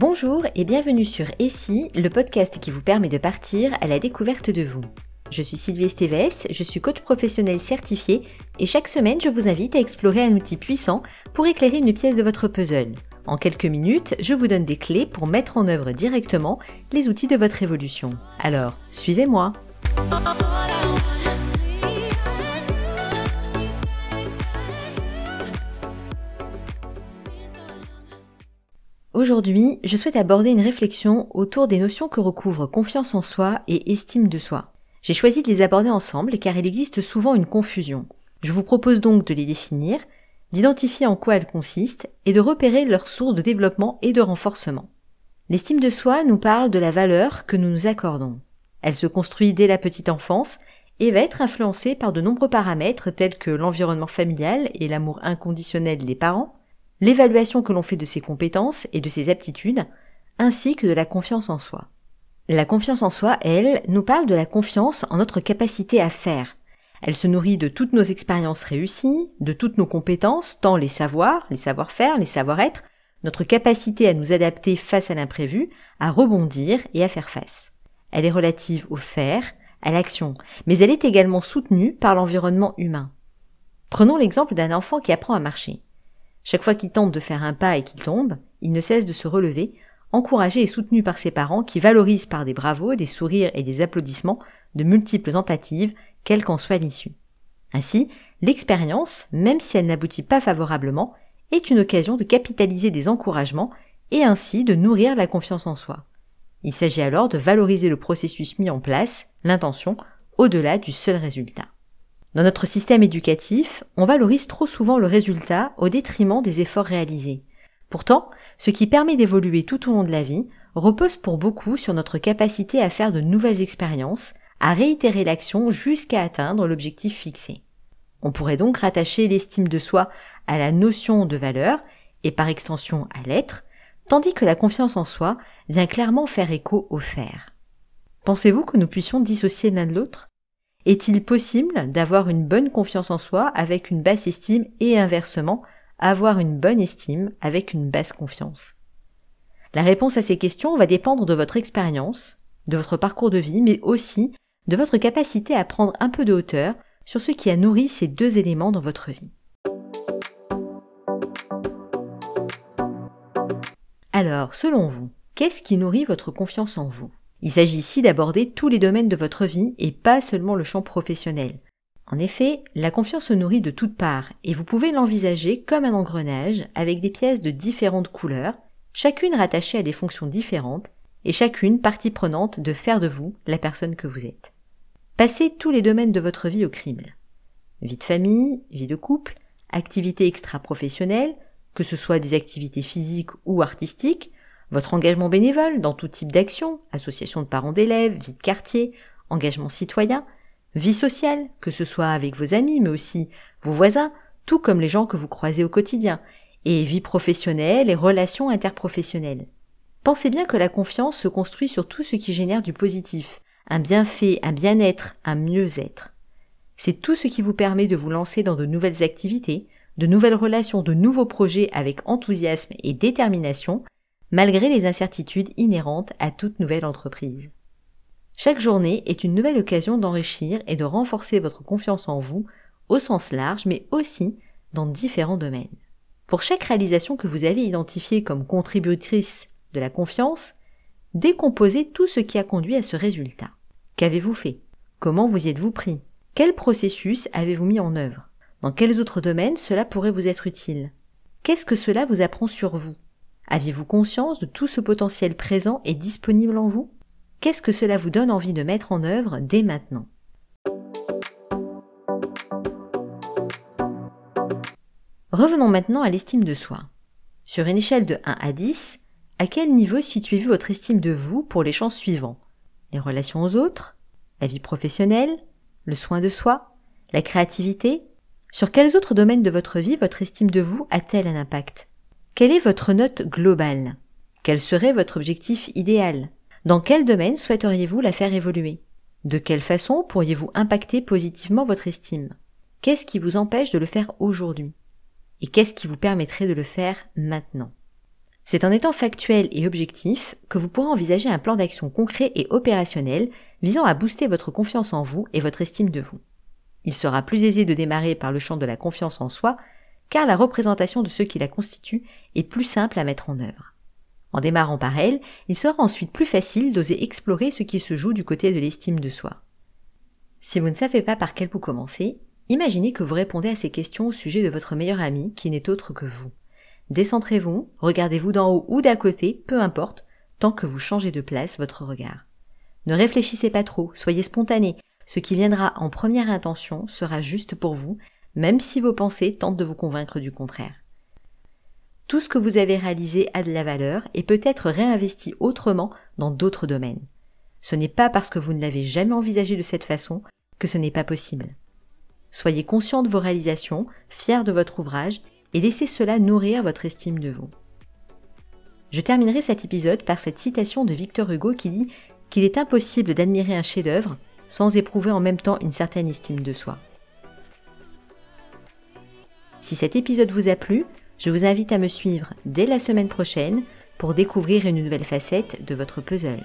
Bonjour et bienvenue sur Essie, le podcast qui vous permet de partir à la découverte de vous. Je suis Sylvie Esteves, je suis coach professionnel certifié et chaque semaine je vous invite à explorer un outil puissant pour éclairer une pièce de votre puzzle. En quelques minutes, je vous donne des clés pour mettre en œuvre directement les outils de votre évolution. Alors, suivez-moi. Aujourd'hui, je souhaite aborder une réflexion autour des notions que recouvrent confiance en soi et estime de soi. J'ai choisi de les aborder ensemble car il existe souvent une confusion. Je vous propose donc de les définir, d'identifier en quoi elles consistent et de repérer leurs sources de développement et de renforcement. L'estime de soi nous parle de la valeur que nous nous accordons. Elle se construit dès la petite enfance et va être influencée par de nombreux paramètres tels que l'environnement familial et l'amour inconditionnel des parents, l'évaluation que l'on fait de ses compétences et de ses aptitudes, ainsi que de la confiance en soi. La confiance en soi, elle, nous parle de la confiance en notre capacité à faire. Elle se nourrit de toutes nos expériences réussies, de toutes nos compétences, tant les savoirs, les savoir-faire, les savoir-être, notre capacité à nous adapter face à l'imprévu, à rebondir et à faire face. Elle est relative au faire, à l'action, mais elle est également soutenue par l'environnement humain. Prenons l'exemple d'un enfant qui apprend à marcher. Chaque fois qu'il tente de faire un pas et qu'il tombe, il ne cesse de se relever encouragé et soutenu par ses parents qui valorisent par des bravos, des sourires et des applaudissements de multiples tentatives, quelle qu'en soit l'issue. Ainsi, l'expérience, même si elle n'aboutit pas favorablement, est une occasion de capitaliser des encouragements et ainsi de nourrir la confiance en soi. Il s'agit alors de valoriser le processus mis en place, l'intention, au-delà du seul résultat. Dans notre système éducatif, on valorise trop souvent le résultat au détriment des efforts réalisés. Pourtant, ce qui permet d'évoluer tout au long de la vie repose pour beaucoup sur notre capacité à faire de nouvelles expériences, à réitérer l'action jusqu'à atteindre l'objectif fixé. On pourrait donc rattacher l'estime de soi à la notion de valeur et par extension à l'être, tandis que la confiance en soi vient clairement faire écho au faire. Pensez-vous que nous puissions dissocier l'un de l'autre? Est-il possible d'avoir une bonne confiance en soi avec une basse estime et inversement avoir une bonne estime avec une basse confiance? La réponse à ces questions va dépendre de votre expérience, de votre parcours de vie, mais aussi de votre capacité à prendre un peu de hauteur sur ce qui a nourri ces deux éléments dans votre vie. Alors, selon vous, qu'est-ce qui nourrit votre confiance en vous? Il s'agit ici d'aborder tous les domaines de votre vie et pas seulement le champ professionnel. En effet, la confiance se nourrit de toutes parts et vous pouvez l'envisager comme un engrenage avec des pièces de différentes couleurs, chacune rattachée à des fonctions différentes et chacune partie prenante de faire de vous la personne que vous êtes. Passez tous les domaines de votre vie au crible. Vie de famille, vie de couple, activités extra-professionnelles, que ce soit des activités physiques ou artistiques, votre engagement bénévole dans tout type d'action, association de parents d'élèves, vie de quartier, engagement citoyen, Vie sociale, que ce soit avec vos amis, mais aussi vos voisins, tout comme les gens que vous croisez au quotidien, et vie professionnelle et relations interprofessionnelles. Pensez bien que la confiance se construit sur tout ce qui génère du positif, un bienfait, un bien-être, un mieux-être. C'est tout ce qui vous permet de vous lancer dans de nouvelles activités, de nouvelles relations, de nouveaux projets avec enthousiasme et détermination, malgré les incertitudes inhérentes à toute nouvelle entreprise. Chaque journée est une nouvelle occasion d'enrichir et de renforcer votre confiance en vous au sens large, mais aussi dans différents domaines. Pour chaque réalisation que vous avez identifiée comme contributrice de la confiance, décomposez tout ce qui a conduit à ce résultat. Qu'avez-vous fait? Comment vous y êtes-vous pris? Quel processus avez-vous mis en œuvre? Dans quels autres domaines cela pourrait vous être utile? Qu'est-ce que cela vous apprend sur vous? Aviez-vous conscience de tout ce potentiel présent et disponible en vous? Qu'est-ce que cela vous donne envie de mettre en œuvre dès maintenant? Revenons maintenant à l'estime de soi. Sur une échelle de 1 à 10, à quel niveau situez-vous votre estime de vous pour les champs suivants Les relations aux autres, la vie professionnelle, le soin de soi, la créativité? Sur quels autres domaines de votre vie votre estime de vous a-t-elle un impact? Quelle est votre note globale? Quel serait votre objectif idéal? Dans quel domaine souhaiteriez-vous la faire évoluer? De quelle façon pourriez-vous impacter positivement votre estime? Qu'est-ce qui vous empêche de le faire aujourd'hui? Et qu'est-ce qui vous permettrait de le faire maintenant? C'est en étant factuel et objectif que vous pourrez envisager un plan d'action concret et opérationnel visant à booster votre confiance en vous et votre estime de vous. Il sera plus aisé de démarrer par le champ de la confiance en soi, car la représentation de ce qui la constitue est plus simple à mettre en œuvre. En démarrant par elle, il sera ensuite plus facile d'oser explorer ce qui se joue du côté de l'estime de soi. Si vous ne savez pas par quel bout commencer, imaginez que vous répondez à ces questions au sujet de votre meilleur ami qui n'est autre que vous. Décentrez-vous, regardez-vous d'en haut ou d'à côté, peu importe, tant que vous changez de place votre regard. Ne réfléchissez pas trop, soyez spontané. Ce qui viendra en première intention sera juste pour vous, même si vos pensées tentent de vous convaincre du contraire. Tout ce que vous avez réalisé a de la valeur et peut être réinvesti autrement dans d'autres domaines. Ce n'est pas parce que vous ne l'avez jamais envisagé de cette façon que ce n'est pas possible. Soyez conscient de vos réalisations, fiers de votre ouvrage et laissez cela nourrir votre estime de vous. Je terminerai cet épisode par cette citation de Victor Hugo qui dit qu'il est impossible d'admirer un chef-d'œuvre sans éprouver en même temps une certaine estime de soi. Si cet épisode vous a plu, je vous invite à me suivre dès la semaine prochaine pour découvrir une nouvelle facette de votre puzzle.